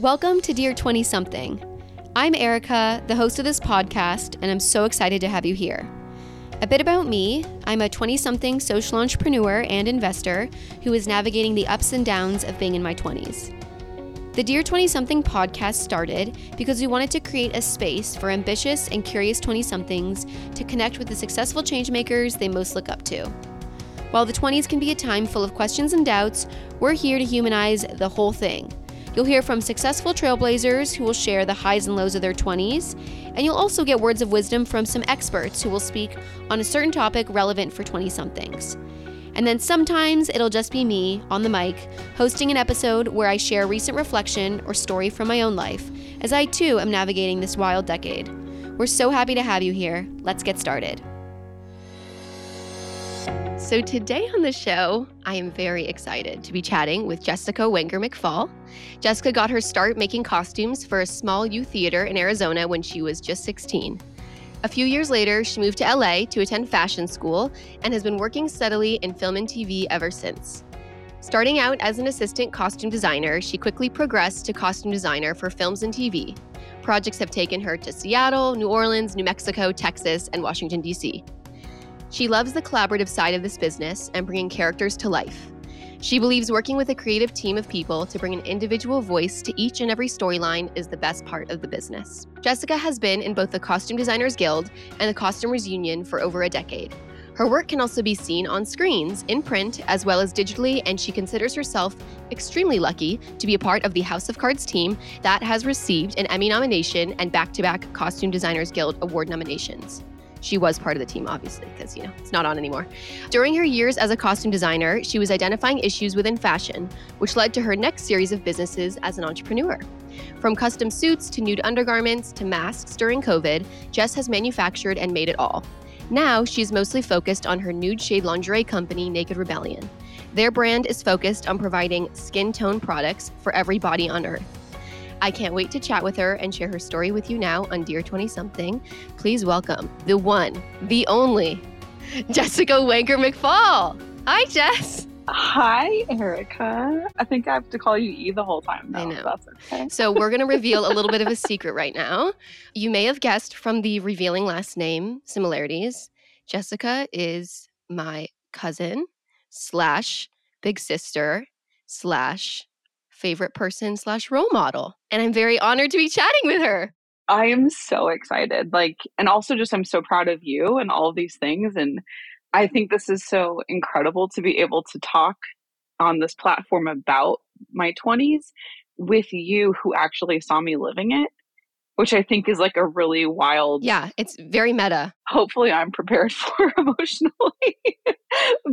Welcome to Dear 20 Something. I'm Erica, the host of this podcast, and I'm so excited to have you here. A bit about me I'm a 20 something social entrepreneur and investor who is navigating the ups and downs of being in my 20s. The Dear 20 something podcast started because we wanted to create a space for ambitious and curious 20 somethings to connect with the successful changemakers they most look up to. While the 20s can be a time full of questions and doubts, we're here to humanize the whole thing. You'll hear from successful trailblazers who will share the highs and lows of their 20s, and you'll also get words of wisdom from some experts who will speak on a certain topic relevant for 20 somethings. And then sometimes it'll just be me on the mic hosting an episode where I share recent reflection or story from my own life, as I too am navigating this wild decade. We're so happy to have you here. Let's get started. So, today on the show, I am very excited to be chatting with Jessica Wenger McPhaul. Jessica got her start making costumes for a small youth theater in Arizona when she was just 16. A few years later, she moved to LA to attend fashion school and has been working steadily in film and TV ever since. Starting out as an assistant costume designer, she quickly progressed to costume designer for films and TV. Projects have taken her to Seattle, New Orleans, New Mexico, Texas, and Washington, D.C. She loves the collaborative side of this business and bringing characters to life. She believes working with a creative team of people to bring an individual voice to each and every storyline is the best part of the business. Jessica has been in both the Costume Designers Guild and the Costumers Union for over a decade. Her work can also be seen on screens, in print, as well as digitally, and she considers herself extremely lucky to be a part of the House of Cards team that has received an Emmy nomination and back to back Costume Designers Guild Award nominations. She was part of the team, obviously, because, you know, it's not on anymore. During her years as a costume designer, she was identifying issues within fashion, which led to her next series of businesses as an entrepreneur. From custom suits to nude undergarments to masks during COVID, Jess has manufactured and made it all. Now, she's mostly focused on her nude shade lingerie company, Naked Rebellion. Their brand is focused on providing skin tone products for every body on earth. I can't wait to chat with her and share her story with you now on Dear 20 Something. Please welcome the one, the only, Jessica Wenger McPhaul. Hi, Jess. Hi, Erica. I think I have to call you E the whole time. Though, I know. That's okay. So, we're going to reveal a little bit of a secret right now. You may have guessed from the revealing last name similarities. Jessica is my cousin slash big sister slash favorite person slash role model. And I'm very honored to be chatting with her. I am so excited. Like, and also just I'm so proud of you and all of these things. And I think this is so incredible to be able to talk on this platform about my 20s with you who actually saw me living it which I think is like a really wild. Yeah, it's very meta. Hopefully, I'm prepared for emotionally,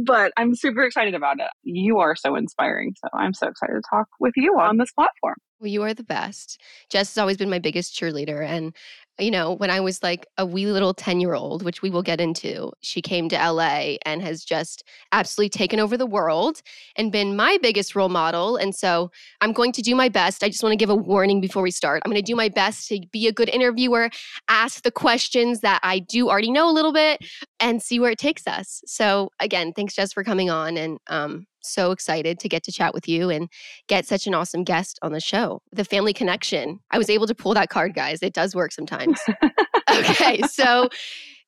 but I'm super excited about it. You are so inspiring. So I'm so excited to talk with you on this platform. Well, you are the best. Jess has always been my biggest cheerleader. And you know, when I was like a wee little 10 year old, which we will get into, she came to LA and has just absolutely taken over the world and been my biggest role model. And so I'm going to do my best. I just want to give a warning before we start. I'm going to do my best to be a good interviewer, ask the questions that I do already know a little bit, and see where it takes us. So, again, thanks, Jess, for coming on. And um, so excited to get to chat with you and get such an awesome guest on the show. The family connection. I was able to pull that card, guys. It does work sometimes. okay, so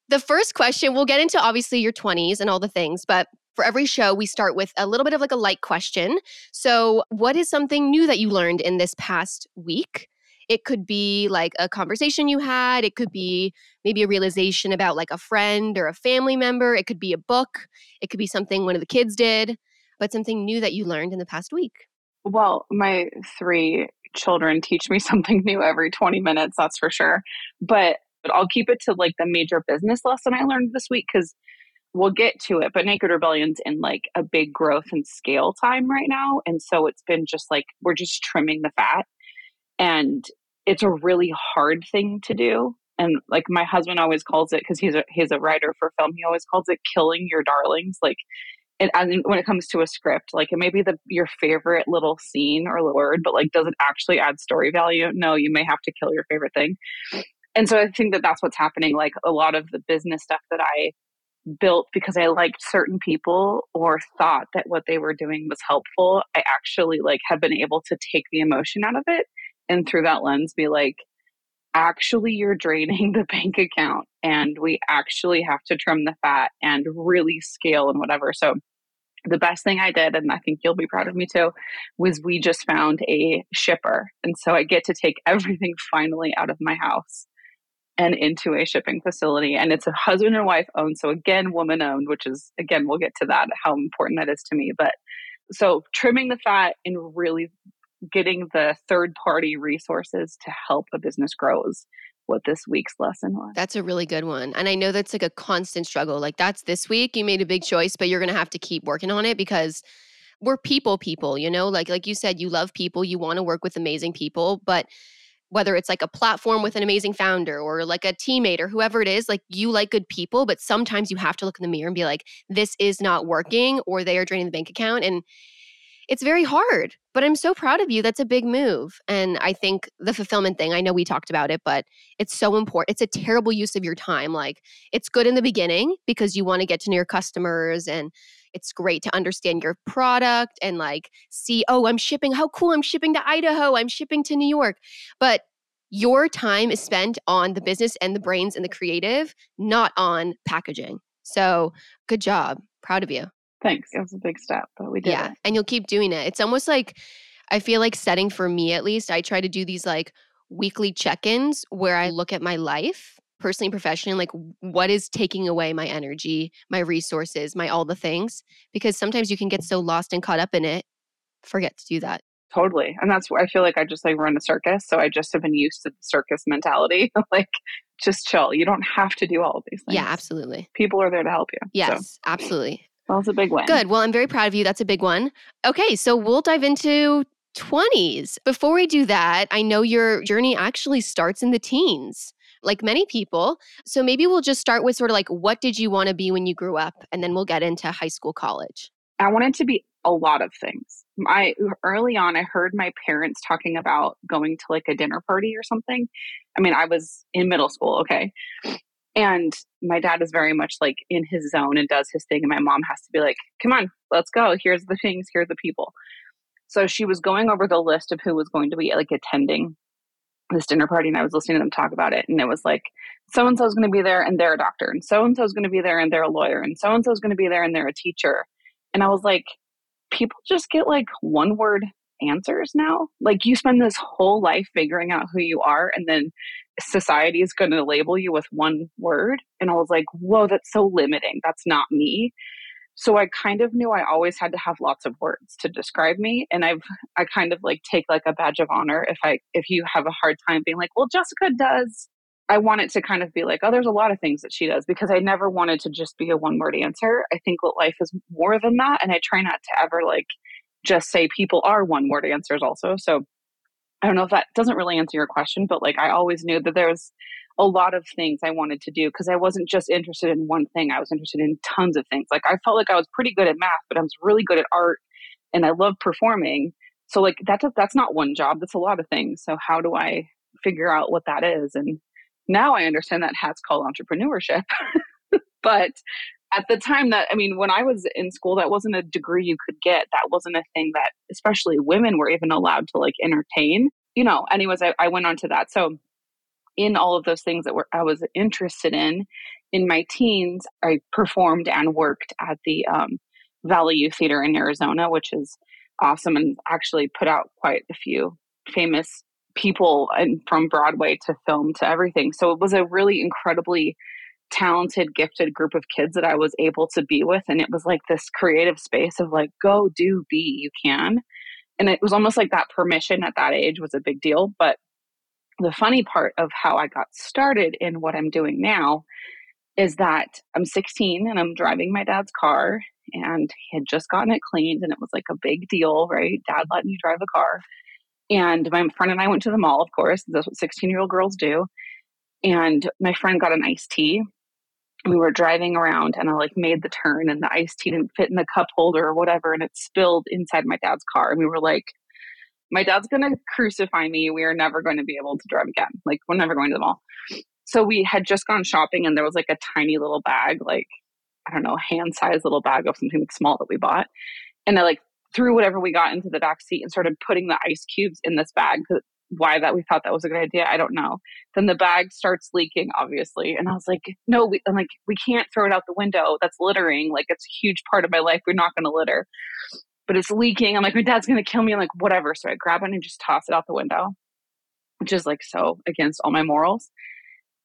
the first question, we'll get into obviously your 20s and all the things, but for every show, we start with a little bit of like a light question. So, what is something new that you learned in this past week? It could be like a conversation you had. It could be maybe a realization about like a friend or a family member. It could be a book. It could be something one of the kids did but something new that you learned in the past week. Well, my three children teach me something new every 20 minutes, that's for sure. But but I'll keep it to like the major business lesson I learned this week because we'll get to it. But Naked Rebellion's in like a big growth and scale time right now. And so it's been just like we're just trimming the fat. And it's a really hard thing to do. And like my husband always calls it because he's a he's a writer for film. He always calls it killing your darlings. Like it, and when it comes to a script, like it may be the your favorite little scene or word, but like does it actually add story value? No, you may have to kill your favorite thing. And so I think that that's what's happening. Like a lot of the business stuff that I built because I liked certain people or thought that what they were doing was helpful, I actually like have been able to take the emotion out of it and through that lens be like, actually, you're draining the bank account and we actually have to trim the fat and really scale and whatever. So, the best thing I did, and I think you'll be proud of me too, was we just found a shipper. And so I get to take everything finally out of my house and into a shipping facility. And it's a husband and wife owned. So again, woman owned, which is, again, we'll get to that, how important that is to me. But so trimming the fat and really getting the third party resources to help a business grow is what this week's lesson was. That's a really good one. And I know that's like a constant struggle. Like that's this week you made a big choice, but you're going to have to keep working on it because we're people people, you know? Like like you said you love people, you want to work with amazing people, but whether it's like a platform with an amazing founder or like a teammate or whoever it is, like you like good people, but sometimes you have to look in the mirror and be like, this is not working or they are draining the bank account. And it's very hard, but I'm so proud of you. That's a big move. And I think the fulfillment thing, I know we talked about it, but it's so important. It's a terrible use of your time. Like it's good in the beginning because you want to get to know your customers and it's great to understand your product and like see, oh, I'm shipping. How cool. I'm shipping to Idaho. I'm shipping to New York. But your time is spent on the business and the brains and the creative, not on packaging. So good job. Proud of you. Thanks. It was a big step, but we did yeah, it. and you'll keep doing it. It's almost like I feel like setting for me at least, I try to do these like weekly check-ins where I look at my life, personally and professionally, like what is taking away my energy, my resources, my all the things because sometimes you can get so lost and caught up in it, forget to do that. Totally. And that's where I feel like I just like run a circus. So I just have been used to the circus mentality. like just chill. You don't have to do all of these things. Yeah, absolutely. People are there to help you. Yes, so. absolutely. Well, it's a big win. Good. Well, I'm very proud of you. That's a big one. Okay, so we'll dive into 20s. Before we do that, I know your journey actually starts in the teens, like many people. So maybe we'll just start with sort of like what did you want to be when you grew up? And then we'll get into high school, college. I wanted to be a lot of things. I early on I heard my parents talking about going to like a dinner party or something. I mean, I was in middle school, okay. And my dad is very much like in his zone and does his thing. And my mom has to be like, come on, let's go. Here's the things, here are the people. So she was going over the list of who was going to be like attending this dinner party and I was listening to them talk about it. And it was like, so and so is going to be there and they're a doctor. And so and so is going to be there and they're a lawyer. And so and so is going to be there and they're a teacher. And I was like, people just get like one word answers now. Like you spend this whole life figuring out who you are and then society is going to label you with one word. And I was like, whoa, that's so limiting. That's not me. So I kind of knew I always had to have lots of words to describe me. And I've, I kind of like take like a badge of honor if I, if you have a hard time being like, well, Jessica does. I want it to kind of be like, oh, there's a lot of things that she does because I never wanted to just be a one word answer. I think that life is more than that. And I try not to ever like just say people are one word answers also. So I don't know if that doesn't really answer your question, but like I always knew that there was a lot of things I wanted to do because I wasn't just interested in one thing. I was interested in tons of things. Like I felt like I was pretty good at math, but I was really good at art and I love performing. So like that's a, that's not one job. That's a lot of things. So how do I figure out what that is? And now I understand that hat's called entrepreneurship. but at the time that I mean, when I was in school, that wasn't a degree you could get. That wasn't a thing that especially women were even allowed to like entertain. You know, anyways, I, I went on to that. So in all of those things that were I was interested in in my teens, I performed and worked at the um, Valley Youth Theater in Arizona, which is awesome and actually put out quite a few famous people and from Broadway to film to everything. So it was a really incredibly talented, gifted group of kids that I was able to be with. And it was like this creative space of like, go, do, be, you can. And it was almost like that permission at that age was a big deal. But the funny part of how I got started in what I'm doing now is that I'm 16 and I'm driving my dad's car and he had just gotten it cleaned and it was like a big deal, right? Dad letting you drive a car. And my friend and I went to the mall, of course. That's what 16 year old girls do. And my friend got an iced tea we were driving around and I like made the turn and the iced tea didn't fit in the cup holder or whatever and it spilled inside my dad's car and we were like my dad's going to crucify me. We are never going to be able to drive again. Like we're never going to the mall. So we had just gone shopping and there was like a tiny little bag like i don't know hand sized little bag of something small that we bought and i like threw whatever we got into the back seat and started putting the ice cubes in this bag why that we thought that was a good idea. I don't know. Then the bag starts leaking, obviously. And I was like, no, we, I'm like, we can't throw it out the window. That's littering. Like, it's a huge part of my life. We're not going to litter. But it's leaking. I'm like, my dad's going to kill me. I'm like, whatever. So I grab it and just toss it out the window, which is like so against all my morals.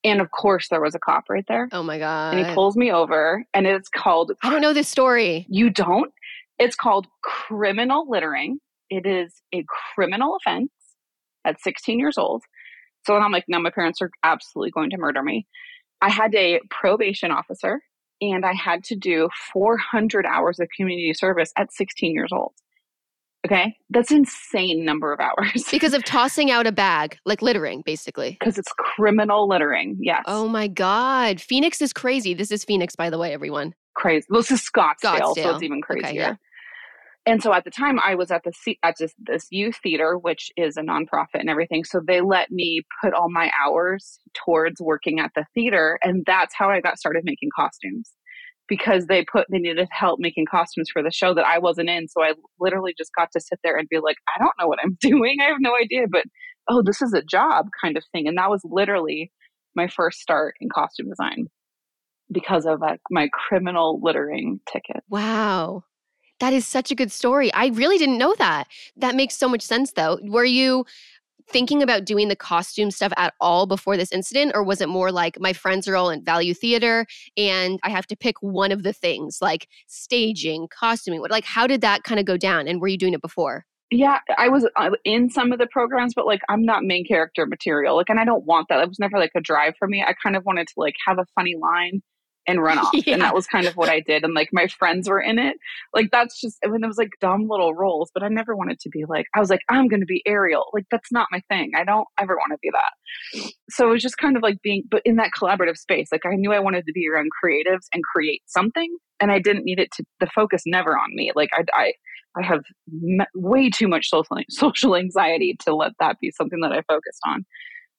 And of course, there was a cop right there. Oh my God. And he pulls me over, and it's called. I don't know this story. You don't? It's called criminal littering. It is a criminal offense at 16 years old. So then I'm like, no, my parents are absolutely going to murder me. I had a probation officer and I had to do 400 hours of community service at 16 years old. Okay. That's insane number of hours. Because of tossing out a bag, like littering, basically. Because it's criminal littering. Yes. Oh my God. Phoenix is crazy. This is Phoenix, by the way, everyone. Crazy. Well, this is Scottsdale, Scottsdale. so it's even crazier. Okay, yeah. And so at the time, I was at the at this, this youth theater, which is a nonprofit and everything. So they let me put all my hours towards working at the theater, and that's how I got started making costumes because they put they needed help making costumes for the show that I wasn't in. So I literally just got to sit there and be like, I don't know what I'm doing. I have no idea, but oh, this is a job kind of thing. And that was literally my first start in costume design because of uh, my criminal littering ticket. Wow. That is such a good story. I really didn't know that. That makes so much sense, though. Were you thinking about doing the costume stuff at all before this incident, or was it more like my friends are all in value theater and I have to pick one of the things like staging, costuming? What, like, how did that kind of go down? And were you doing it before? Yeah, I was uh, in some of the programs, but like I'm not main character material. Like, and I don't want that. It was never like a drive for me. I kind of wanted to like have a funny line and run off. Yeah. And that was kind of what I did. And like my friends were in it. Like that's just I mean it was like dumb little roles, but I never wanted to be like I was like, I'm gonna be Ariel. Like that's not my thing. I don't ever want to be that. So it was just kind of like being but in that collaborative space. Like I knew I wanted to be around creatives and create something. And I didn't need it to the focus never on me. Like I I I have way too much social social anxiety to let that be something that I focused on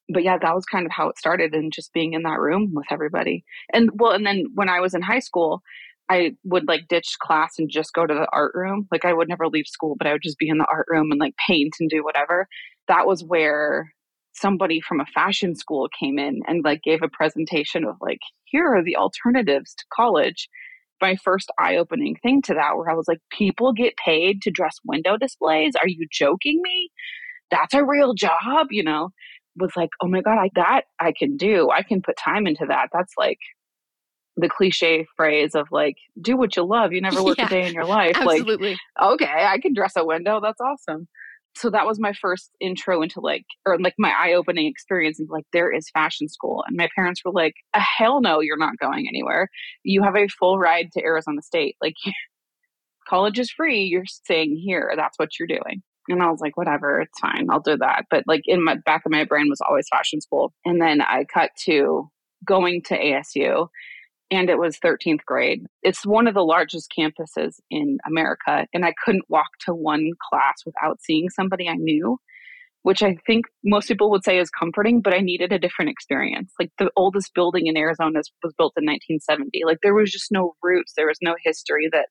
but yeah, that was kind of how it started and just being in that room with everybody. And well, and then when I was in high school, I would like ditch class and just go to the art room. Like I would never leave school, but I would just be in the art room and like paint and do whatever. That was where somebody from a fashion school came in and like gave a presentation of like, here are the alternatives to college. My first eye opening thing to that, where I was like, people get paid to dress window displays. Are you joking me? That's a real job, you know? Was like, oh my God, I, that I can do. I can put time into that. That's like the cliche phrase of like, do what you love. You never work Yeah, a day in your life. Absolutely. Like, okay, I can dress a window. That's awesome. So that was my first intro into like, or like my eye opening experience into like, there is fashion school. And my parents were like, "A hell no, you're not going anywhere. You have a full ride to Arizona State. Like, college is free. You're staying here. That's what you're doing. And I was like, whatever, it's fine. I'll do that. But like in my back of my brain was always fashion school. And then I cut to going to ASU and it was 13th grade. It's one of the largest campuses in America. And I couldn't walk to one class without seeing somebody I knew, which I think most people would say is comforting, but I needed a different experience. Like the oldest building in Arizona was built in 1970. Like there was just no roots, there was no history that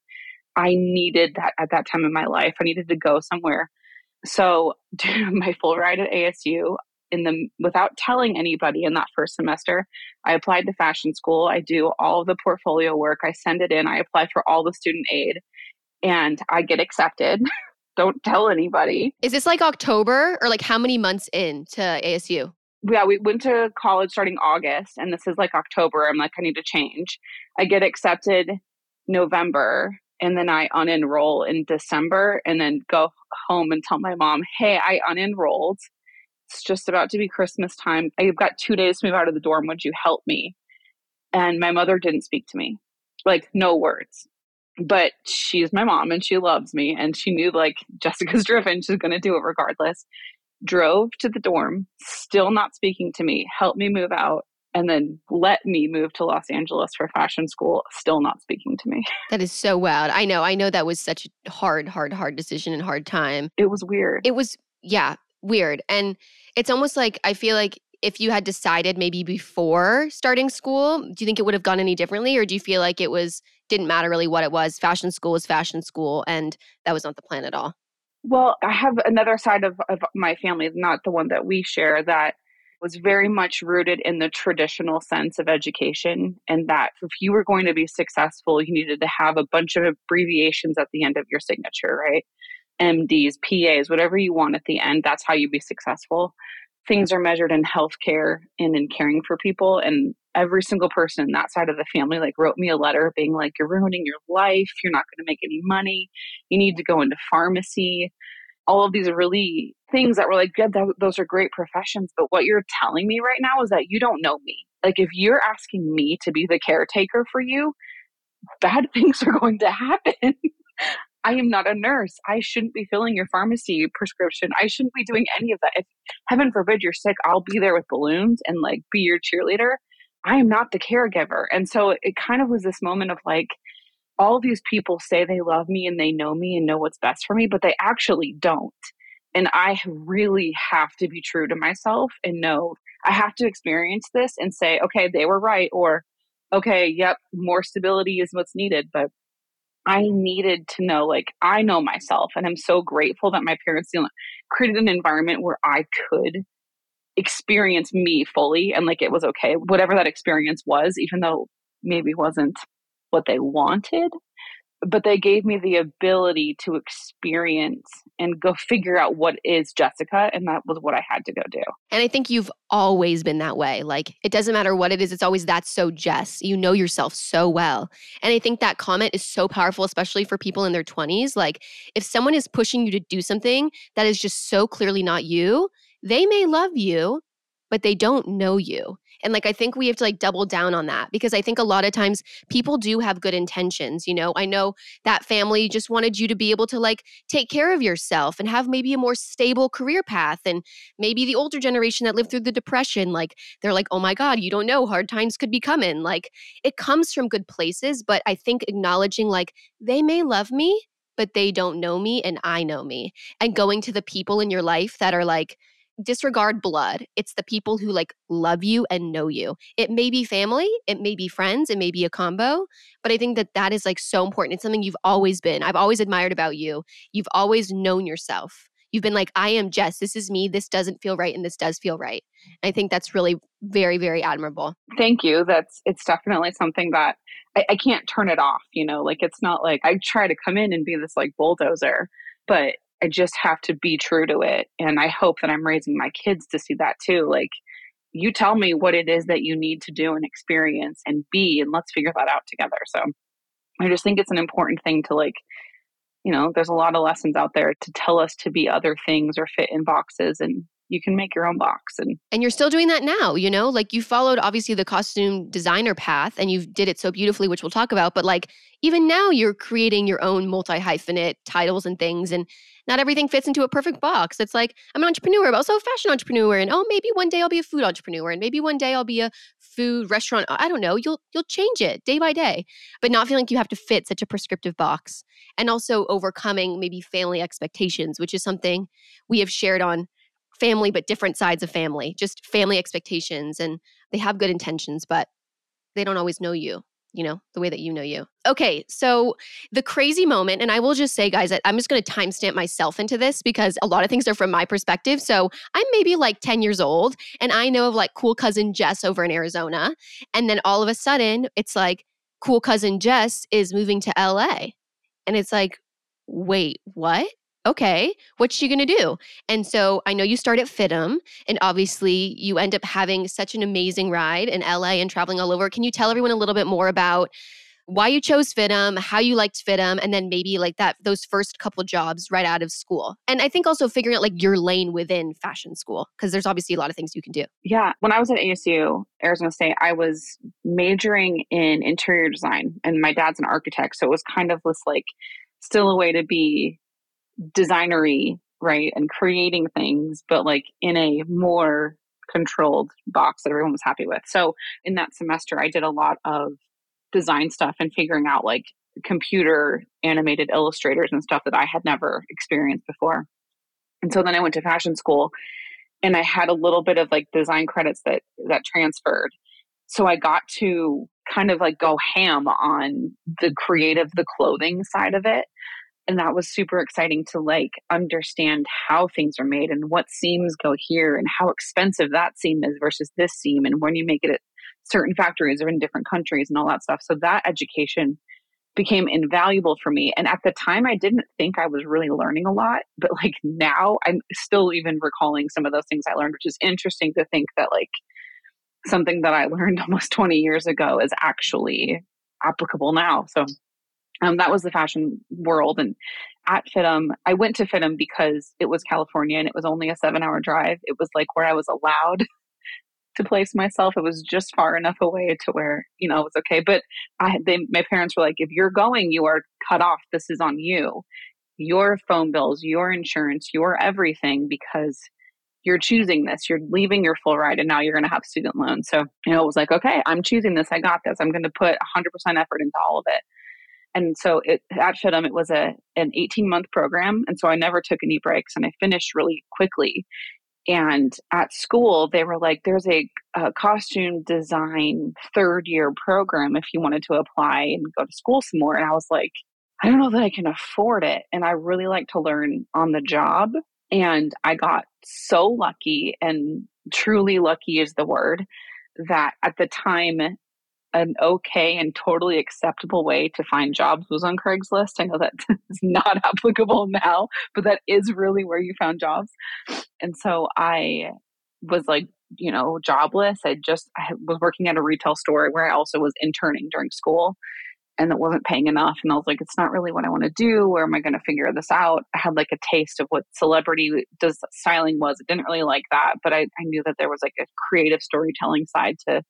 I needed that at that time in my life. I needed to go somewhere so my full ride at ASU in the without telling anybody in that first semester, I applied to fashion school. I do all of the portfolio work. I send it in. I apply for all the student aid and I get accepted. Don't tell anybody. Is this like October or like how many months into ASU? Yeah, we went to college starting August and this is like October. I'm like, I need to change. I get accepted November and then I unenroll in December and then go home and tell my mom, hey, I unenrolled. It's just about to be Christmas time. I've got two days to move out of the dorm. Would you help me? And my mother didn't speak to me, like, no words. But she's my mom and she loves me. And she knew, like, Jessica's driven. She's going to do it regardless. Drove to the dorm, still not speaking to me, helped me move out and then let me move to Los Angeles for fashion school, still not speaking to me. That is so wild. I know. I know that was such a hard, hard, hard decision and hard time. It was weird. It was, yeah, weird. And it's almost like I feel like if you had decided maybe before starting school, do you think it would have gone any differently? Or do you feel like it was, didn't matter really what it was? Fashion school was fashion school and that was not the plan at all? Well, I have another side of, of my family, not the one that we share, that was very much rooted in the traditional sense of education. And that if you were going to be successful, you needed to have a bunch of abbreviations at the end of your signature, right? MDs, PAs, whatever you want at the end, that's how you be successful. Things are measured in healthcare and in caring for people. And every single person in that side of the family like wrote me a letter being like, You're ruining your life, you're not gonna make any money, you need to go into pharmacy. All of these are really things that were like, yeah, th- those are great professions. But what you're telling me right now is that you don't know me. Like, if you're asking me to be the caretaker for you, bad things are going to happen. I am not a nurse. I shouldn't be filling your pharmacy prescription. I shouldn't be doing any of that. If heaven forbid you're sick, I'll be there with balloons and like be your cheerleader. I am not the caregiver. And so it kind of was this moment of like, all these people say they love me and they know me and know what's best for me, but they actually don't. And I really have to be true to myself and know I have to experience this and say, okay, they were right, or okay, yep, more stability is what's needed. But I needed to know, like, I know myself, and I'm so grateful that my parents created an environment where I could experience me fully and like it was okay, whatever that experience was, even though maybe wasn't what they wanted but they gave me the ability to experience and go figure out what is Jessica. And that was what I had to go do. And I think you've always been that way. Like, it doesn't matter what it is, it's always that's so Jess. You know yourself so well. And I think that comment is so powerful, especially for people in their 20s. Like, if someone is pushing you to do something that is just so clearly not you, they may love you, but they don't know you. And like, I think we have to like double down on that because I think a lot of times people do have good intentions. You know, I know that family just wanted you to be able to like take care of yourself and have maybe a more stable career path. And maybe the older generation that lived through the depression, like, they're like, oh my God, you don't know, hard times could be coming. Like, it comes from good places. But I think acknowledging, like, they may love me, but they don't know me and I know me. And going to the people in your life that are like, disregard blood. It's the people who like love you and know you. It may be family, it may be friends, it may be a combo, but I think that that is like so important. It's something you've always been. I've always admired about you. You've always known yourself. You've been like, I am Jess. This is me. This doesn't feel right, and this does feel right. I think that's really very, very admirable. Thank you. That's it's definitely something that I, I can't turn it off. You know, like it's not like I try to come in and be this like bulldozer, but I just have to be true to it. And I hope that I'm raising my kids to see that too. Like, you tell me what it is that you need to do and experience and be, and let's figure that out together. So I just think it's an important thing to like, you know, there's a lot of lessons out there to tell us to be other things or fit in boxes. And you can make your own box and and you're still doing that now you know? Like you followed obviously the costume designer path and you did it so beautifully which we'll talk about but like even now you're creating your own multi hyphenate titles and things and not everything fits into a perfect box. It's like i'm an entrepreneur but also a fashion entrepreneur and oh maybe one day i'll be a food entrepreneur and maybe one day i'll be a food restaurant i don't know you'll you'll change it day by day. But not feeling like you have to fit such a prescriptive box and also overcoming maybe family expectations which is something we have shared on family, but different sides of family, just family expectations. And they have good intentions, but they don't always know you, you know, the way that you know you. Okay, so the crazy moment, and I will just say, guys, that I'm just going to timestamp myself into this because a lot of things are from my perspective. So I'm maybe like 10 years old, and I know of like cool cousin Jess over in Arizona. And then all of a sudden, it's like cool cousin Jess is moving to LA. And it's like, wait, what? Okay, what's she going to do? And so I know you start at FIDM, and obviously you end up having such an amazing ride in LA and traveling all over. Can you tell everyone a little bit more about why you chose FIDM, how you liked FIDM, and then maybe like that those first couple jobs right out of school? And I think also figuring out like your lane within fashion school because there's obviously a lot of things you can do. Yeah, when I was at ASU, Arizona State, I was majoring in interior design, and my dad's an architect, so it was kind of this like still a way to be designery, right? And creating things, but like in a more controlled box that everyone was happy with. So in that semester, I did a lot of design stuff and figuring out like computer animated illustrators and stuff that I had never experienced before. And so then I went to fashion school and I had a little bit of like design credits that that transferred. So I got to kind of like go ham on the creative, the clothing side of it and that was super exciting to like understand how things are made and what seams go here and how expensive that seam is versus this seam and when you make it at certain factories or in different countries and all that stuff. So that education became invaluable for me. And at the time i didn't think i was really learning a lot but like now i'm still even recalling some of those things i learned which is interesting to think that like something that i learned almost 20 years ago is actually applicable now. So um, that was the fashion world. And at FIDM, I went to FIDM because it was California and it was only a seven hour drive. It was like where I was allowed to place myself. It was just far enough away to where, you know, it was okay. But I, they, my parents were like, if you're going, you are cut off. This is on you. Your phone bills, your insurance, your everything, because you're choosing this. You're leaving your full ride and now you're going to have student loans. So, you know, it was like, okay, I'm choosing this. I got this. I'm going to put 100% effort into all of it and so it, at FIDM, it was a an 18 month program, and so I never took any breaks, and I finished really quickly. And at school, they were like, "There's a, a costume design third year program if you wanted to apply and go to school some more." And I was like, "I don't know that I can afford it," and I really like to learn on the job. And I got so lucky, and truly lucky is the word, that at the time an okay and totally acceptable way to find jobs was on Craigslist. I know that is not applicable now, but that is really where you found jobs. And so I was like, you know, jobless. I just I was working at a retail store where I also was interning during school and it wasn't paying enough. And I was like, it's not really what I want to do. Where am I going to figure this out? I had like a taste of what celebrity does styling was. I didn't really like that, but I, I knew that there was like a creative storytelling side to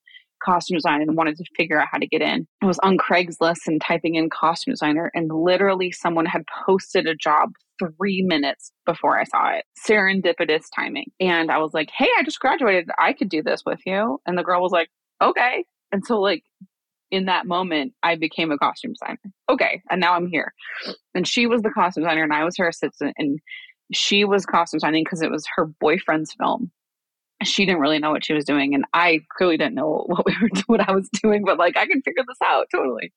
costume design and wanted to figure out how to get in. I was on Craigslist and typing in costume designer, and literally someone had posted a job three minutes before I saw it. Serendipitous timing. And I was like, hey, I just graduated. I could do this with you. And the girl was like, okay. And so, like, in that moment, I became a costume designer. Okay. And now I'm here. And she was the costume designer, and I was her assistant. And she was costume designing because it was her boyfriend's film she didn't really know what she was doing and i clearly didn't know what we were what i was doing but like i can figure this out totally.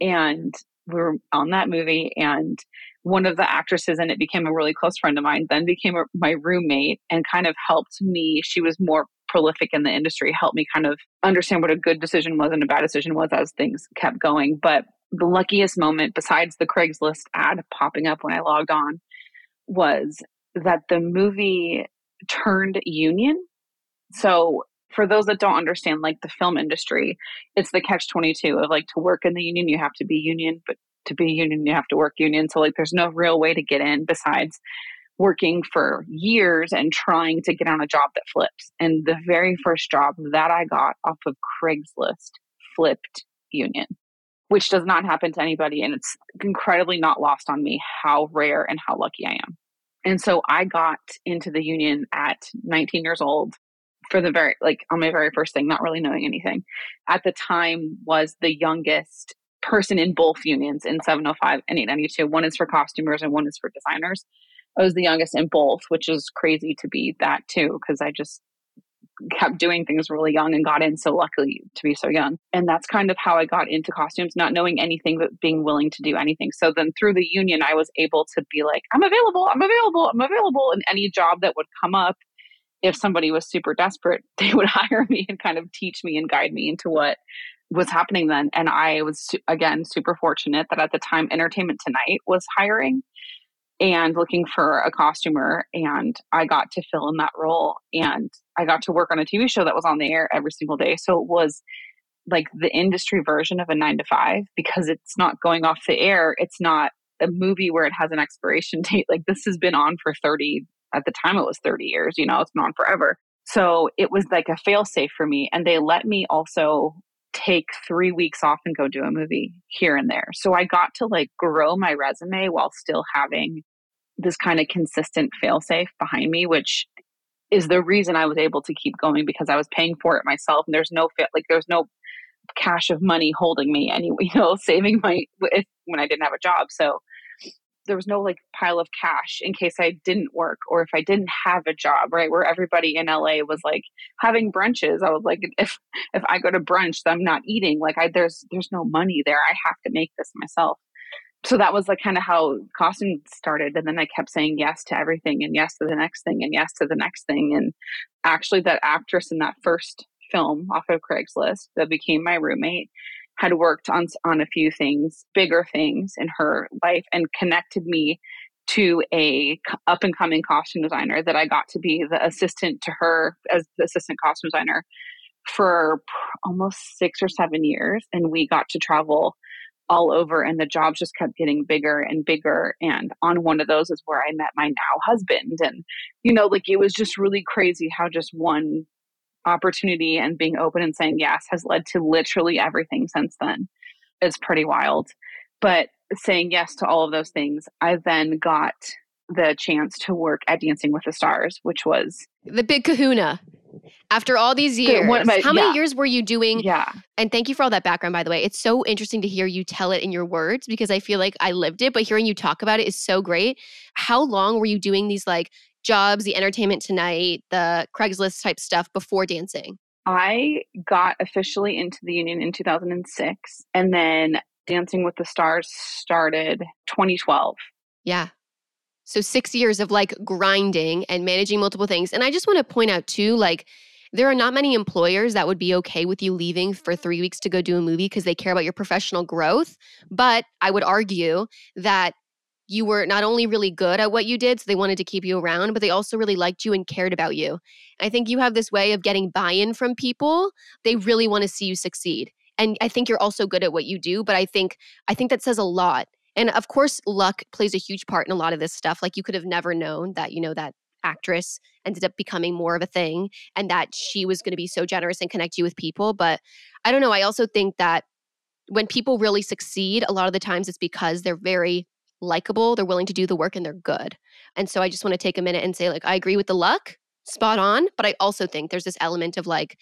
And we were on that movie and one of the actresses and it became a really close friend of mine then became a, my roommate and kind of helped me. She was more prolific in the industry helped me kind of understand what a good decision was and a bad decision was as things kept going. But the luckiest moment besides the craigslist ad popping up when i logged on was that the movie turned union so for those that don't understand like the film industry, it's the catch 22 of like to work in the union you have to be union, but to be union you have to work union. So like there's no real way to get in besides working for years and trying to get on a job that flips. And the very first job that I got off of Craigslist flipped union, which does not happen to anybody. And it's incredibly not lost on me how rare and how lucky I am. And so I got into the union at 19 years old for the very like on my very first thing, not really knowing anything. At the time was the youngest person in both unions in 705 and 892. One is for costumers and one is for designers. I was the youngest in both, which is crazy to be that too, because I just kept doing things really young and got in so luckily to be so young. And that's kind of how I got into costumes, not knowing anything but being willing to do anything. So then through the union, I was able to be like, I'm available, I'm available, I'm available. And any job that would come up if somebody was super desperate, they would hire me and kind of teach me and guide me into what was happening then. And I was, again, super fortunate that at the time Entertainment Tonight was hiring and looking for a costumer. And I got to fill in that role. And I got to work on a TV show that was on the air every single day. So it was like the industry version of a nine to five because it's not going off the air. It's not a movie where it has an expiration date. Like this has been on for 30 at the time it was 30 years, you know, it's been on forever. So it was like a fail safe for me. And they let me also take three weeks off and go do a movie here and there. So I got to like grow my resume while still having this kind of consistent fail safe behind me, which is the reason I was able to keep going because I was paying for it myself. And there's no like there's no cash of money holding me anyway, you know, saving my when I didn't have a job. So there was no like pile of cash in case I didn't work or if I didn't have a job, right? Where everybody in LA was like having brunches. I was like, if if I go to brunch, I'm not eating. Like I there's there's no money there. I have to make this myself. so that was like kind of how costume started and then i kept saying yes to everything and yes to the next thing and yes to the next thing and actually that actress in that first film off of craigslist that became my roommate had worked on on a few things bigger things in her life and connected me to a up and coming costume designer that i got to be the assistant to her as the assistant costume designer for almost six or seven years and we got to travel all over and the jobs just kept getting bigger and bigger and on one of those is where i met my now husband and you know like it was just really crazy how just one opportunity and being open and saying yes has led to literally everything since then it's pretty wild but saying yes to all of those things i then got the chance to work at dancing with the stars which was the big kahuna after all these years, my, how many yeah. years were you doing? Yeah. And thank you for all that background, by the way. It's so interesting to hear you tell it in your words because I feel like I lived it, but hearing you talk about it is so great. How long were you doing these like jobs, the entertainment tonight, the Craigslist type stuff before dancing? I got officially into the union in 2006 and then Dancing with the Stars started 2012. Yeah. So six years of like grinding and managing multiple things. And I just want to point out too, like, there are not many employers that would be okay with you leaving for three weeks to go do a movie because they care about your professional growth. But I would argue that you were not only really good at what you did, so they wanted to keep you around, but they also really liked you and cared about you. I think you have this way of getting buy in from people. They really want to see you succeed. And I think you're also good at what you do, but I think I think that says a lot and of course, luck plays a huge part in a lot of this stuff. Like you could have never known that, you know, that actress ended up becoming more of a thing and that she was going to be so generous and connect you with people. But I don't know. I also think that when people really succeed, a lot of the times it's because they're very likable, they're willing to do the work, and they're good. And so I just want to take a minute and say, like, I agree with the luck, spot on. But I also think there's this element of like,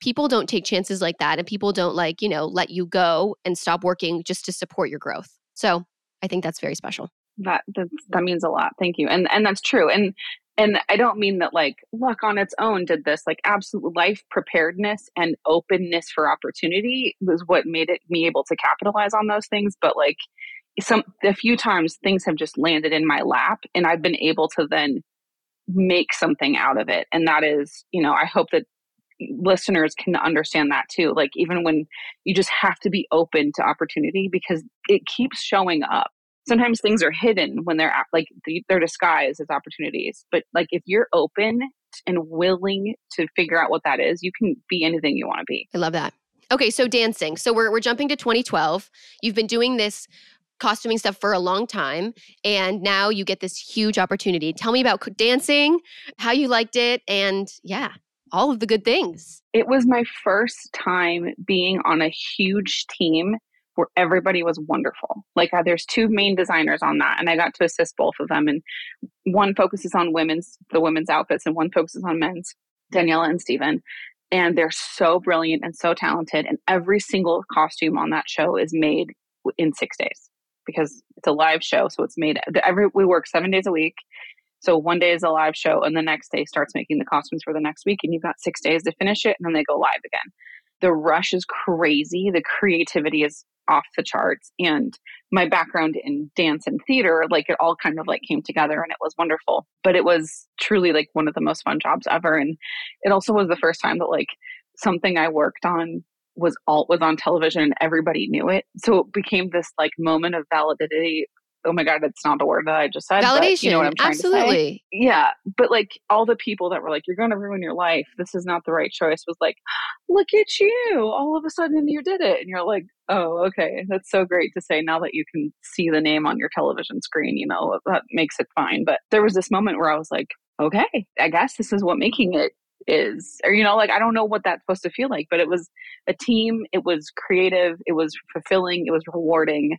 people don't take chances like that and people don't like, you know, let you go and stop working just to support your growth. So I think that's very special. That that, means a lot. Thank you. And and that's true. And and I don't mean that like luck on its own did this. Like absolute life preparedness and openness for opportunity was what made it me able to capitalize on those things. But like some a few times things have just landed in my lap and I've been able to then make something out of it. And that is, you know, I hope that listeners can understand that too. Like, even when you just have to be open to opportunity because it keeps showing up. Sometimes things are hidden when they're like they're disguised as opportunities. But like, if you're open and willing to figure out what that is, you can be anything you want to be. I love that. Okay, so dancing. So we're we're jumping to 2012. You've been doing this costuming stuff for a long time and now you get this huge opportunity. Tell me about dancing, how you liked it and yeah all of the good things. It was my first time being on a huge team where everybody was wonderful. Like uh, there's two main designers on that and I got to assist both of them and one focuses on women's the women's outfits and one focuses on men's, Daniela and Steven. And they're so brilliant and so talented and every single costume on that show is made in 6 days because it's a live show so it's made every we work 7 days a week so one day is a live show, and the next day starts making the costumes for the next week, and you've got six days to finish it, and then they go live again. The rush is crazy. The creativity is off the charts, and my background in dance and theater, like it all kind of like came together, and it was wonderful. But it was truly like one of the most fun jobs ever, and it also was the first time that like something I worked on was alt was on television and everybody knew it. So it became this like moment of validity oh my god, it's not the word that I just said. Validation. But you know what I'm trying Absolutely. to say. Yeah, but like all the people that were like, "You're going to ruin your life. This is not the right choice." Was like, "Look at you! All of a sudden, you did it," and you're like, "Oh, okay, that's so great to say." Now that you can see the name on your television screen, you know that makes it fine. But there was this moment where I was like, "Okay, I guess this is what making it is or you know like i don't know what that's supposed to feel like but it was a team it was creative it was fulfilling it was rewarding.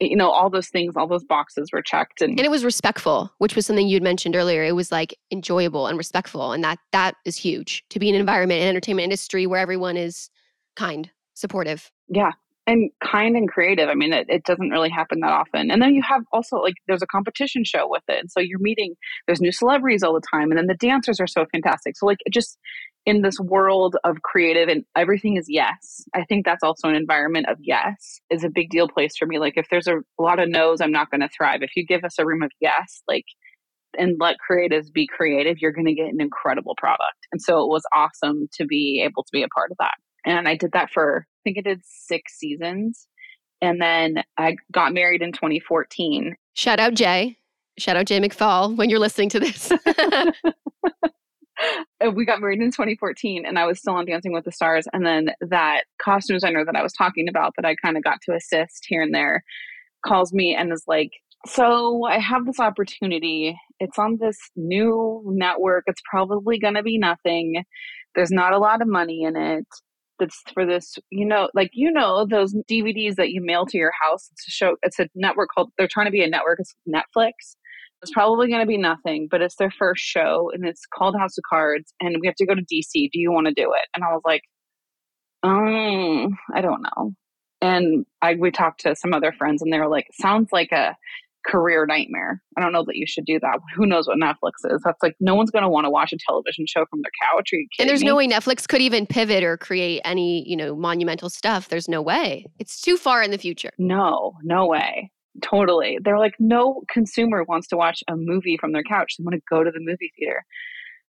You know all those things all those boxes were checked and, and it was respectful which was something you'd mentioned earlier. It was like enjoyable and respectful and that that is huge to be in an environment an entertainment industry where everyone is kind supportive. Yeah and kind and creative. I mean, it, it doesn't really happen that often. And then you have also like there's a competition show with it. And so you're meeting there's new celebrities all the time. And then the dancers are so fantastic. So like just in this world of creative and everything is yes. I think that's also an environment of yes is a big deal place for me. Like if there's a, lot of no's, I'm not gonna thrive. If you give us a room of yes, like and let creatives be creative, you're going to get an incredible product. And so it was awesome to be able to be a part of that. And I did that for I think I did six seasons. And then I got married in 2014. Shout out Jay. Shout out Jay McPhaul when you're listening to this. we got married in 2014 and I was still on Dancing with the Stars. And then that costume designer that I was talking about that I kind of got to assist here and there calls me and is like, So I have this opportunity. It's on this new network. It's probably going to be nothing. There's not a lot of money in it that's for this you know like you know those dvds that you mail to your house? It's a show it's a network called they're trying to be a network it's netflix. It's probably going to be nothing but it's their first show and it's called house of cards and we have to go to dc do you want to do it? And i was like um i don't know. And i we talked to some other friends and they were like sounds like a career nightmare. I don't know that you should do that. Who knows what Netflix is? That's like no one's going to want to watch a television show from their couch. Are you and there's me? no way Netflix could even pivot or create any, you know, monumental stuff. There's no way. It's too far in the future. No, no way. Totally. They're like no consumer wants to watch a movie from their couch. They want to go to the movie theater.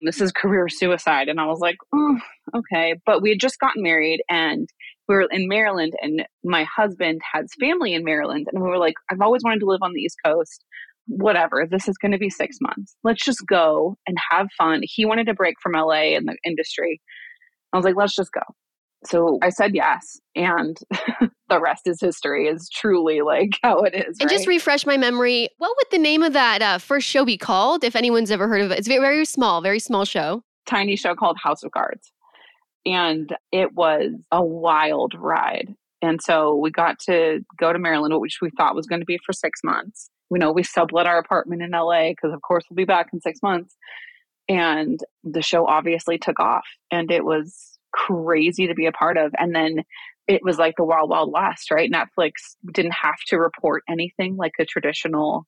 This is career suicide. And I was like, oh, okay. But we had just gotten married and we were in Maryland and my husband has family in Maryland. And we were like, I've always wanted to live on the East Coast. Whatever, this is going to be six months. Let's just go and have fun. He wanted to break from LA and the industry. I was like, let's just go. So I said yes. And the rest is history, is truly like how it is. And right? just refresh my memory. What would the name of that uh, first show be called, if anyone's ever heard of it? It's very, very small, very small show. Tiny show called House of Cards and it was a wild ride. And so we got to go to Maryland, which we thought was going to be for six months. We know we sublet our apartment in LA because, of course, we'll be back in six months. And the show obviously took off, and it was crazy to be a part of. And then it was like the wild, wild west, right? Netflix didn't have to report anything like a traditional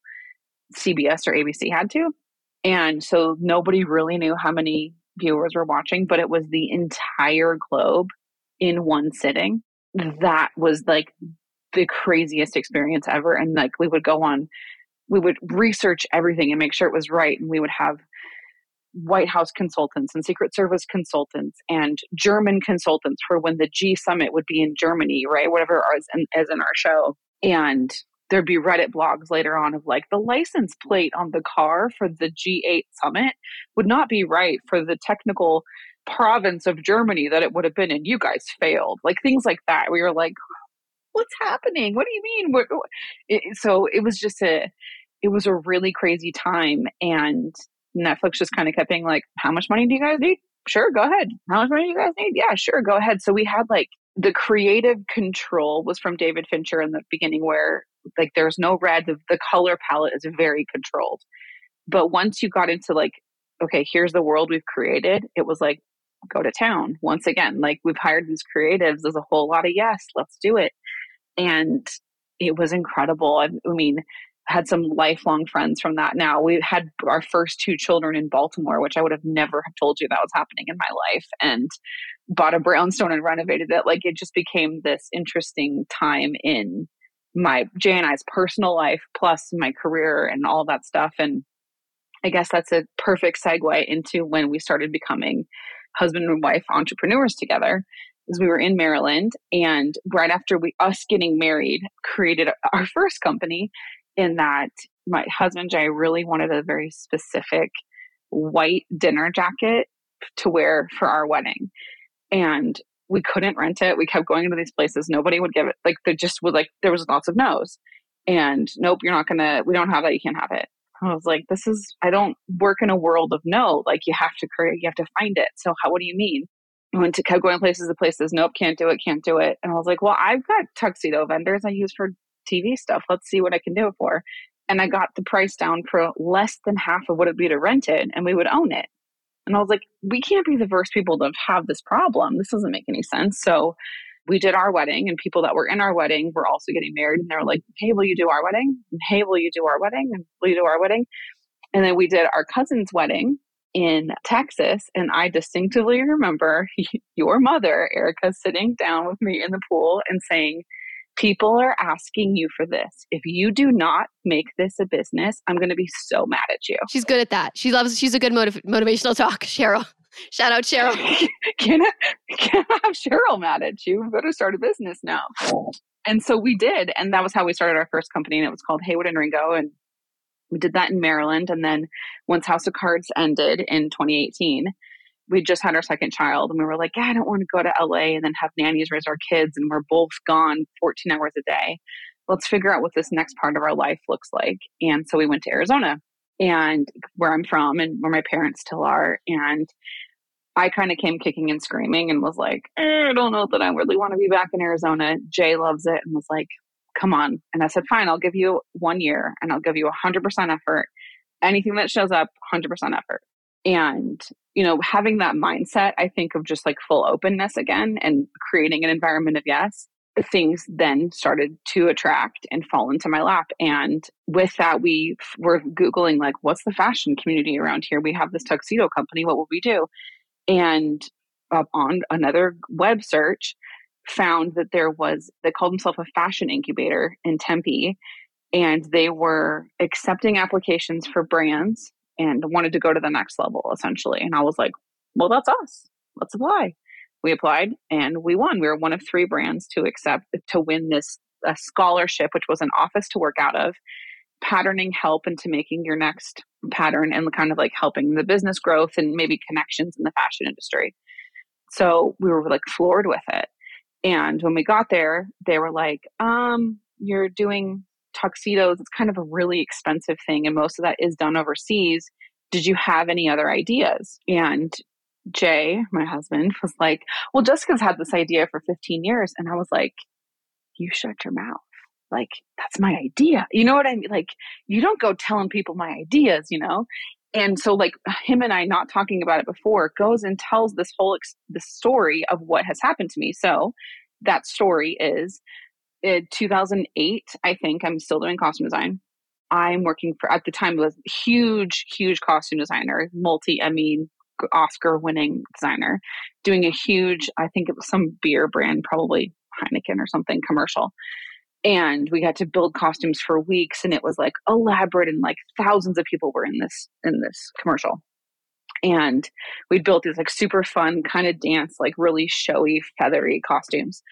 CBS or ABC had to. And so nobody really knew how many viewers were watching, but it was the entire globe in one sitting. That was like the craziest experience ever. And like we would go on, we would research everything and make sure it was right. And we would have White House consultants and Secret Service consultants and German consultants for when the G summit would be in Germany, right? Whatever as in, as in our show. And there'd be Reddit blogs later on of like the license plate on the car for the G8 summit would not be right for the technical province of Germany that it would have been in. You guys failed. Like things like that. We were like, what's happening? What do you mean? What, it, so it was just a, it was a really crazy time. And Netflix just kind of kept being like, how much money do you guys need? Sure, go ahead. How much money do you guys need? Yeah, sure, go ahead. So we had like the creative control was from David Fincher in the beginning, where like there's no red, the, the color palette is very controlled. But once you got into like, okay, here's the world we've created, it was like, go to town once again. Like we've hired these creatives, there's a whole lot of yes, let's do it. And it was incredible. I, I mean, had some lifelong friends from that now. We had our first two children in Baltimore, which I would have never have told you that was happening in my life. And bought a brownstone and renovated it. Like it just became this interesting time in my Jay and I's personal life, plus my career and all that stuff. And I guess that's a perfect segue into when we started becoming husband and wife entrepreneurs together. Is we were in Maryland, and right after we us getting married, created our first company. In that, my husband Jay really wanted a very specific white dinner jacket to wear for our wedding and we couldn't rent it. We kept going to these places. Nobody would give it. Like there just was like there was lots of no's. And nope, you're not gonna. We don't have that. You can't have it. I was like, this is. I don't work in a world of no. Like you have to create. You have to find it. So how? What do you mean? I went to kept going places to places. Nope, can't do it. Can't do it. And I was like, well, I've got tuxedo vendors I use for TV stuff. Let's see what I can do it for. And I got the price down for less than half of what it'd be to rent it, and we would own it. And I was like, we can't be the first people to have this problem. This doesn't make any sense. So we did our wedding and people that were in our wedding were also getting married and they were like, Hey, will you do our wedding? And, hey, will you do our wedding? And will you do our wedding? And then we did our cousin's wedding in Texas. And I distinctively remember your mother, Erica, sitting down with me in the pool and saying, People are asking you for this. If you do not make this a business, I'm going to be so mad at you. She's good at that. She loves, she's a good motiv- motivational talk, Cheryl. Shout out Cheryl. can, I, can I have Cheryl mad at you? We better start a business now. And so we did. And that was how we started our first company. And it was called Haywood and Ringo. And we did that in Maryland. And then once House of Cards ended in 2018, we just had our second child and we were like, yeah, I don't want to go to LA and then have nannies raise our kids and we're both gone 14 hours a day. Let's figure out what this next part of our life looks like. And so we went to Arizona and where I'm from and where my parents still are. And I kind of came kicking and screaming and was like, eh, I don't know that I really want to be back in Arizona. Jay loves it and was like, come on. And I said, fine, I'll give you one year and I'll give you 100% effort. Anything that shows up, 100% effort. And, you know, having that mindset, I think of just like full openness again and creating an environment of yes, things then started to attract and fall into my lap. And with that, we were Googling, like, what's the fashion community around here? We have this tuxedo company. What will we do? And on another web search, found that there was, they called themselves a fashion incubator in Tempe. And they were accepting applications for brands and wanted to go to the next level essentially. And I was like, well, that's us. Let's apply. We applied and we won. We were one of three brands to accept to win this scholarship, which was an office to work out of, patterning help into making your next pattern and kind of like helping the business growth and maybe connections in the fashion industry. So we were like floored with it. And when we got there, they were like, um, you're doing tuxedos, it's kind of a really expensive thing, and most of that is done overseas. Did you have any other ideas? And Jay, my husband, was like, Well, Jessica's had this idea for 15 years. And I was like, You shut your mouth. Like, that's my idea. You know what I mean? Like, you don't go telling people my ideas, you know? And so, like, him and I not talking about it before goes and tells this whole ex- the story of what has happened to me. So, that story is Uh, in 2008, I think I'm still doing costume design. I'm working for at the time was huge, huge costume designer, multi Emmy, Oscar winning designer, doing a huge, I think it was some beer brand, probably Heineken or something commercial. And we got to build costumes for weeks, and it was like elaborate, and like thousands of people were in this in this commercial. And we built these like super fun kind of dance, like really showy, feathery costumes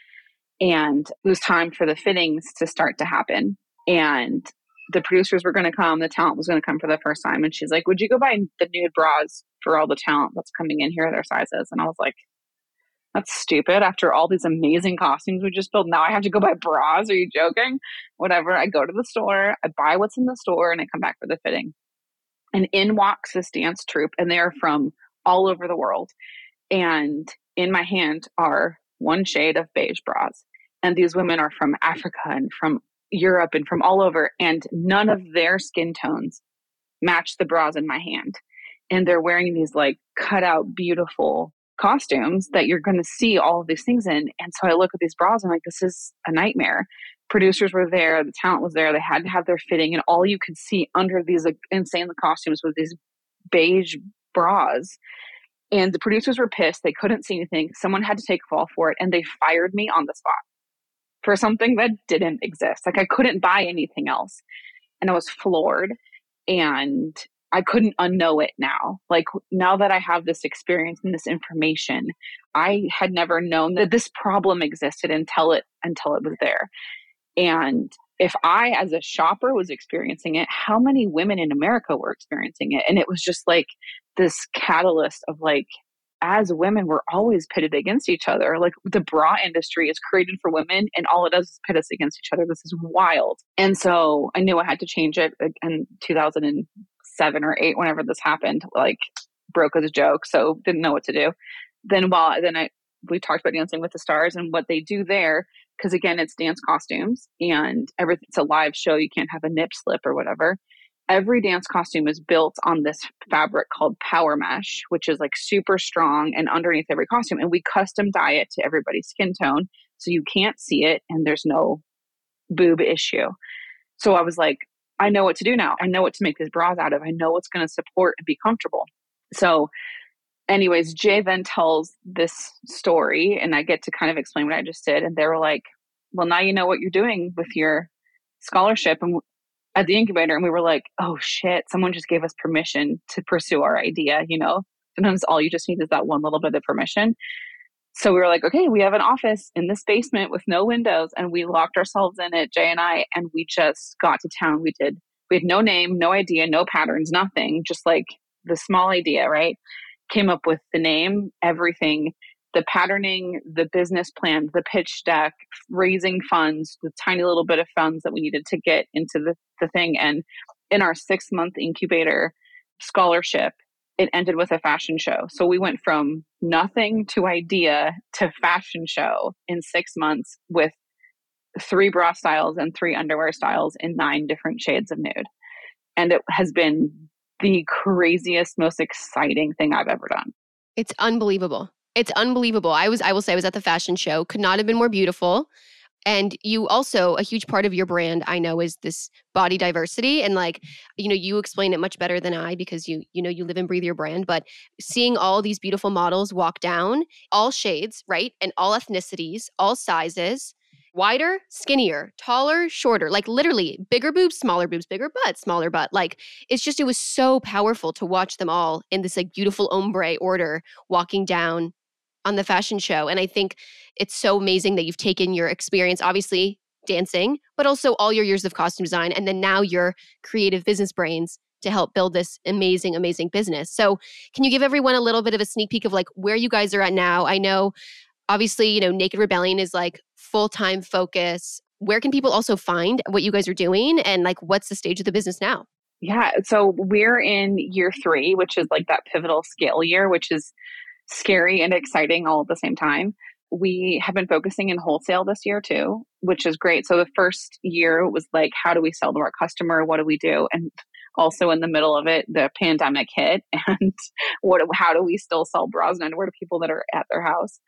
and it was time for the fittings to start to happen. And the producers were going to come the talent was going to come for the first time and she's like would you go buy the nude bras for all the talent that's coming in here their sizes? And i was like that's stupid. After all these amazing costumes we just built now i have to go buy bras? Are you joking? Whatever. I go to the store i buy what's in the store and i come back for the fitting. And in walks this dance troupe and they're from all over the world. And in my hand are one shade of beige bras. And these women are from Africa and from Europe and from all over, and none of their skin tones match the bras in my hand. And they're wearing these like cut out, beautiful costumes that you're going to see all of these things in. And so I look at these bras and I'm like, this is a nightmare. Producers were there, the talent was there, they had to have their fitting, and all you could see under these like, insane costumes was these beige bras and the producers were pissed. They couldn't see anything. Someone had to take a fall for it, and they fired me on the spot for something that didn't exist. Like I couldn't buy anything else. And I was floored. And I couldn't unknow it now. Like now that I have this experience and this information, I had never known that this problem existed until it until it was there. And if I, as a shopper, was experiencing it, how many women in America were experiencing it? And it was just like this catalyst of like, as women, we're always pitted against each other. Like the bra industry is created for women, and all it does is pit us against each other. This is wild. And so I knew I had to change it in 2007 or eight, whenever this happened. Like broke as a joke, so didn't know what to do. Then while then I we talked about Dancing with the Stars and what they do there because again it's dance costumes and everything it's a live show you can't have a nip slip or whatever every dance costume is built on this fabric called power mesh, which is like super strong and underneath every costume. And we custom dye it to everybody's skin tone. So you can't see it and there's no boob issue. So I was like, I know what to do now. I know what to make these bras out of. I know what's going to support and be comfortable. So, anyways, Jay then tells this story, and I get to kind of explain what I just did. And they were like, Well, now you know what you're doing with your scholarship. And at the incubator, and we were like, Oh shit, someone just gave us permission to pursue our idea. You know, sometimes all you just need is that one little bit of permission. So we were like, okay, we have an office in this basement with no windows, and we locked ourselves in it, Jay and I, and we just got to town. We did, we had no name, no idea, no patterns, nothing, just like the small idea, right? Came up with the name, everything, the patterning, the business plan, the pitch deck, raising funds, the tiny little bit of funds that we needed to get into the, the thing. And in our six month incubator scholarship, it ended with a fashion show. So we went from nothing to idea to fashion show in six months with three bra styles and three underwear styles in nine different shades of nude. And it has been the craziest, most exciting thing I've ever done. It's unbelievable. It's unbelievable. I was, I will say, I was at the fashion show. Could not have been more beautiful. And you also, a huge part of your brand, I know, is this body diversity. And like, you know, you explain it much better than I because you, you know, you live and breathe your brand. But seeing all these beautiful models walk down, all shades, right? And all ethnicities, all sizes, wider, skinnier, taller, shorter, like literally bigger boobs, smaller boobs, bigger butt, smaller butt. Like it's just, it was so powerful to watch them all in this like beautiful ombre order walking down on the fashion show. And I think it's so amazing that you've taken your experience, obviously dancing, but also all your years of costume design, and then now your creative business brains to help build this amazing, amazing business. So, can you give everyone a little bit of a sneak peek of like where you guys are at now? I know, obviously, you know, Naked Rebellion is like full time focus. Where can people also find what you guys are doing, and like what's the stage of the business now? Yeah, so we're in year three, which is like that pivotal scale year, which is scary and exciting all at the same time. We have been focusing in wholesale this year too, which is great. So the first year was like, how do we sell to our customer? What do we do? And also in the middle of it, the pandemic hit, and what? How do we still sell bras and underwear to people that are at their house?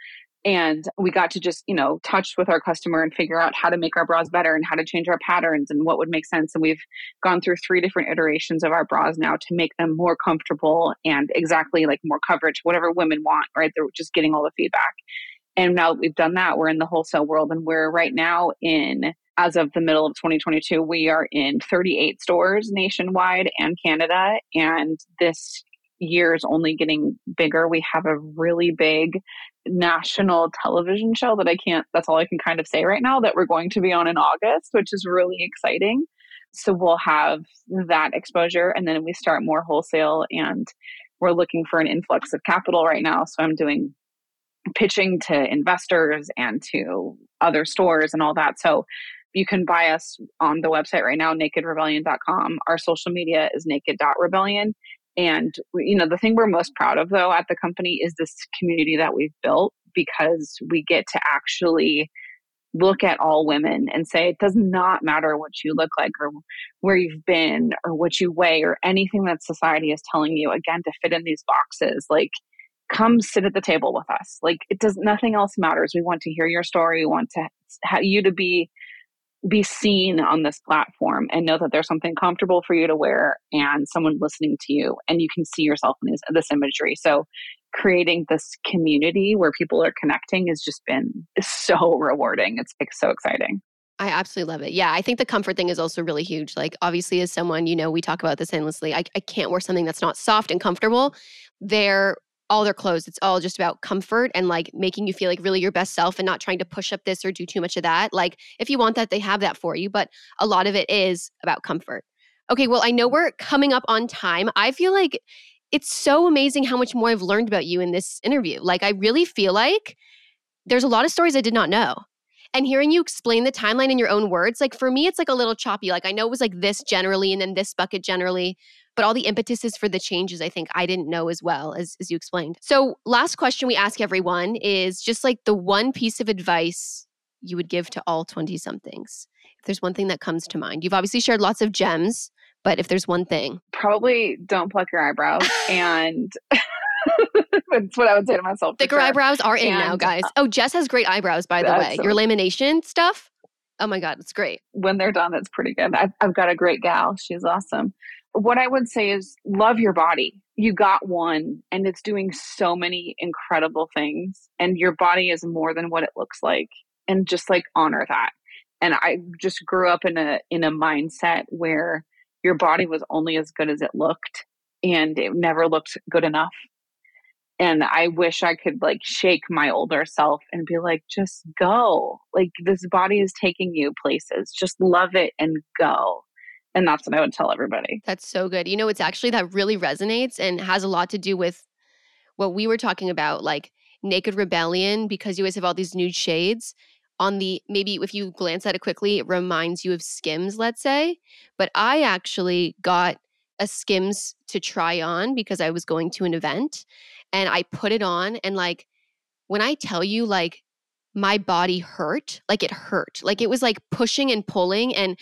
And we got to just you know touch with our customer and figure out how to make our bras better and how to change our patterns and what would make sense. And we've gone through three different iterations of our bras now to make them more comfortable and exactly like more coverage whatever women want right? They're just getting all the feedback. And now that we've done that we're in the wholesale world and we're right now in as of the middle of 2022 we are in 38 stores nationwide and canada and this year is only getting bigger. We have a really big national television show that I can't, that's all I can kind of say right now, that we're going to be on in August, which is really exciting. So we'll have that exposure and then we start more wholesale and we're looking for an influx of capital right now. So I'm doing pitching to investors and to other stores and all that. So you can buy us on the website right now, nakedrebellion.com. Our social media is naked.rebellion. And, you know, the thing we're most proud of, though, at the company is this community that we've built because we get to actually look at all women and say it does not matter what you look like or where you've been or what you weigh or anything that society is telling you again to fit in these boxes like come sit at the table with us. Like it does nothing else matters. We want to hear your story. We want to have you to be be seen on this platform and know that there's something comfortable for you to wear and someone listening to you and you can see yourself in this, this imagery so creating this community where people are connecting has just been so rewarding it's like so exciting I absolutely love it. Yeah, I think the comfort thing is also really huge. Like, obviously, as someone, you know, we talk about this endlessly. I, I can't wear something that's not soft and comfortable. There all their clothes. It's all just about comfort and like making you feel like really your best self and not trying to push up this or do too much of that. Like if you want that, they have that for you, but a lot of it is about comfort. Okay, well, I know we're coming up on time. I feel like it's so amazing how much more I've learned about you in this interview. Like I really feel like there's a lot of stories I did not know. And hearing you explain the timeline in your own words, like for me, it's like a little choppy. Like I know it was like this generally and then this bucket generally but all the impetuses for the changes I think I didn't know as well as, as you explained. So, last question we ask everyone is just like the one piece of advice you would give to all 20 somethings. If there's one thing that comes to mind, you've obviously shared lots of gems, But if there's one thing, probably don't pluck your eyebrows and that's what I would say to myself. Thicker sure. eyebrows are in and, now, guys. Uh, oh, Jess has great eyebrows, by the way. Your lamination stuff. Oh my God, it's great. When they're done, it's pretty good. I've, I've got a great gal. She's awesome. What I would say is love your body. You got one and it's doing so many incredible things, and your body is more than what it looks like. And just like honor that. And I just grew up in a in a mindset where your body was only as good as it looked and it never looked good enough and i wish i could like shake my older self and be like just go like this body is taking you places just love it and go and that's what i would tell everybody. That's so good. You know it's actually that really resonates and has a lot to do with what we were talking about like naked rebellion because you guys have all these nude shades on the maybe if you glance at it quickly it reminds you of skims let's say. But i actually got a skims to try on because i was going to an event and I put it on and like when I tell you like my body hurt, like it hurt. Like it was like pushing and pulling and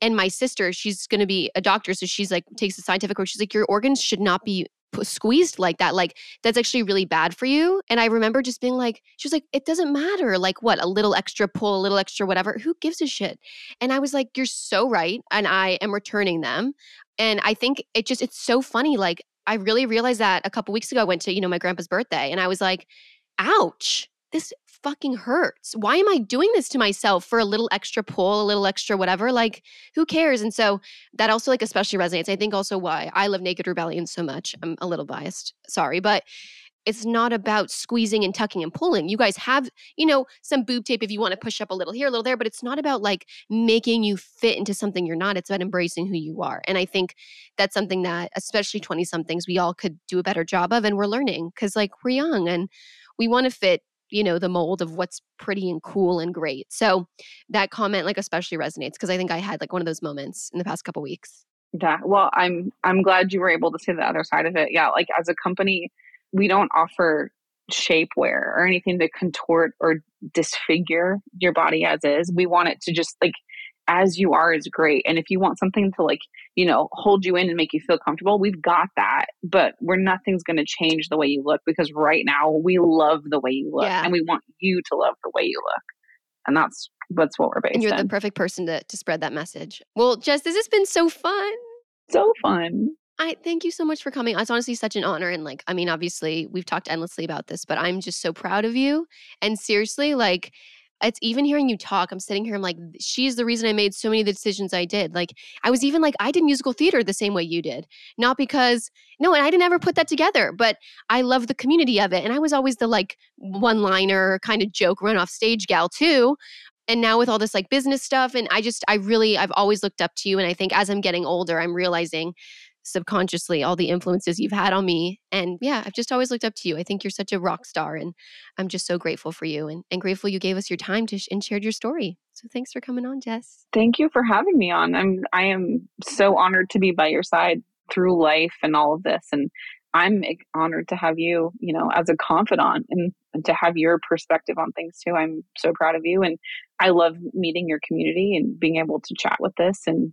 and my sister, she's going to be a doctor so she's like takes a scientific course. She's like your organs should not be squeezed like that like that's actually really bad for you and i remember just being like she was like it doesn't matter like what a little extra pull a little extra whatever who gives a shit and i was like you're so right and i am returning them and i think it just it's so funny like I really realized that a couple weeks ago. I went to, you know, my grandpa's birthday and I was like, ouch, this fucking hurts. Why am I doing this to myself for a little extra pull, a little extra whatever? Like, who cares? And so that also like especially resonates. I think also why I love Naked Rebellion so much. I'm a little biased, sorry, but it's not about squeezing and tucking and pulling. You guys have, you know, some boob tape if you want to push up a little here, a little there, but it's not about like making you fit into something you're not. It's about embracing who you are. And I think that's something that, especially 20 somethings, we all could do a better job of. And we're learning because, like, we're young and we want to fit you know the mold of what's pretty and cool and great. So that comment like especially resonates because i think i had like one of those moments in the past couple weeks. Yeah well i'm i'm glad you were able to see the other side of it. Yeah like as a company we don't offer shapewear or anything to contort or disfigure your body as is. We want it to just like as you are is great. And if you want something to like, you know, hold you in and make you feel comfortable, we've got that. But we're nothing's going to change the way you look because right now we love the way you look yeah. and we want you to love the way you look. And that's that's what we're based. And you're in. the perfect person to to spread that message. Well, Jess, this has been so fun. So fun. I thank you so much for coming. It's honestly such an honor. And like, I mean, obviously, we've talked endlessly about this, but I'm just so proud of you. And seriously, like, it's even hearing you talk, I'm sitting here, I'm like, she's the reason I made so many of the decisions I did. Like, I was even like, I did musical theater the same way you did. Not because, no, and I didn't ever put that together, but I love the community of it. And I was always the like one liner kind of joke run off stage gal too and now with all this like business stuff and i just i really i've always looked up to you and i think as i'm getting older i'm realizing subconsciously all the influences you've had on me. And yeah, I've just always looked up to you. I think you're such a rock star, and I'm just so grateful for you and, and grateful you gave us your time to sh- and shared your story. So thanks for coming on, Jess. Thank you for having me on. I'm I am so honored to be by your side through life and all of this, and I'm honored to have you, you know, as a confidant and, and to have your perspective on things too. I'm so proud of you, and I love meeting your community and being able to chat with this and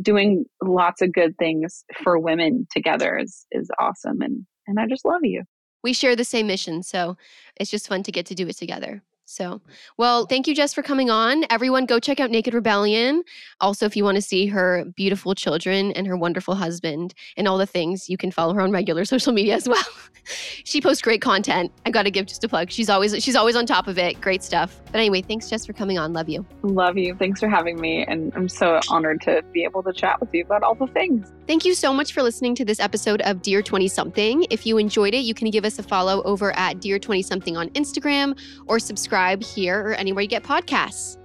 doing lots of good things for women together is is awesome and and I just love you. We share the same mission, so it's just fun to get to do it together. So, well, thank you, Jess, for coming on. Everyone, go check out Naked Rebellion. Also, if you want to see her beautiful children and her wonderful husband and all the things, you can follow her on regular social media as well. she posts great content. I got to give just a plug. She's always she's always on top of it. Great stuff. But anyway, thanks, Jess, for coming on. Love you. Love you. Thanks for having me, and I'm so honored to be able to chat with you about all the things. Thank you so much for listening to this episode of Dear 20 Something. If you enjoyed it, you can give us a follow over at Dear 20 Something on Instagram or subscribe here or anywhere you get podcasts.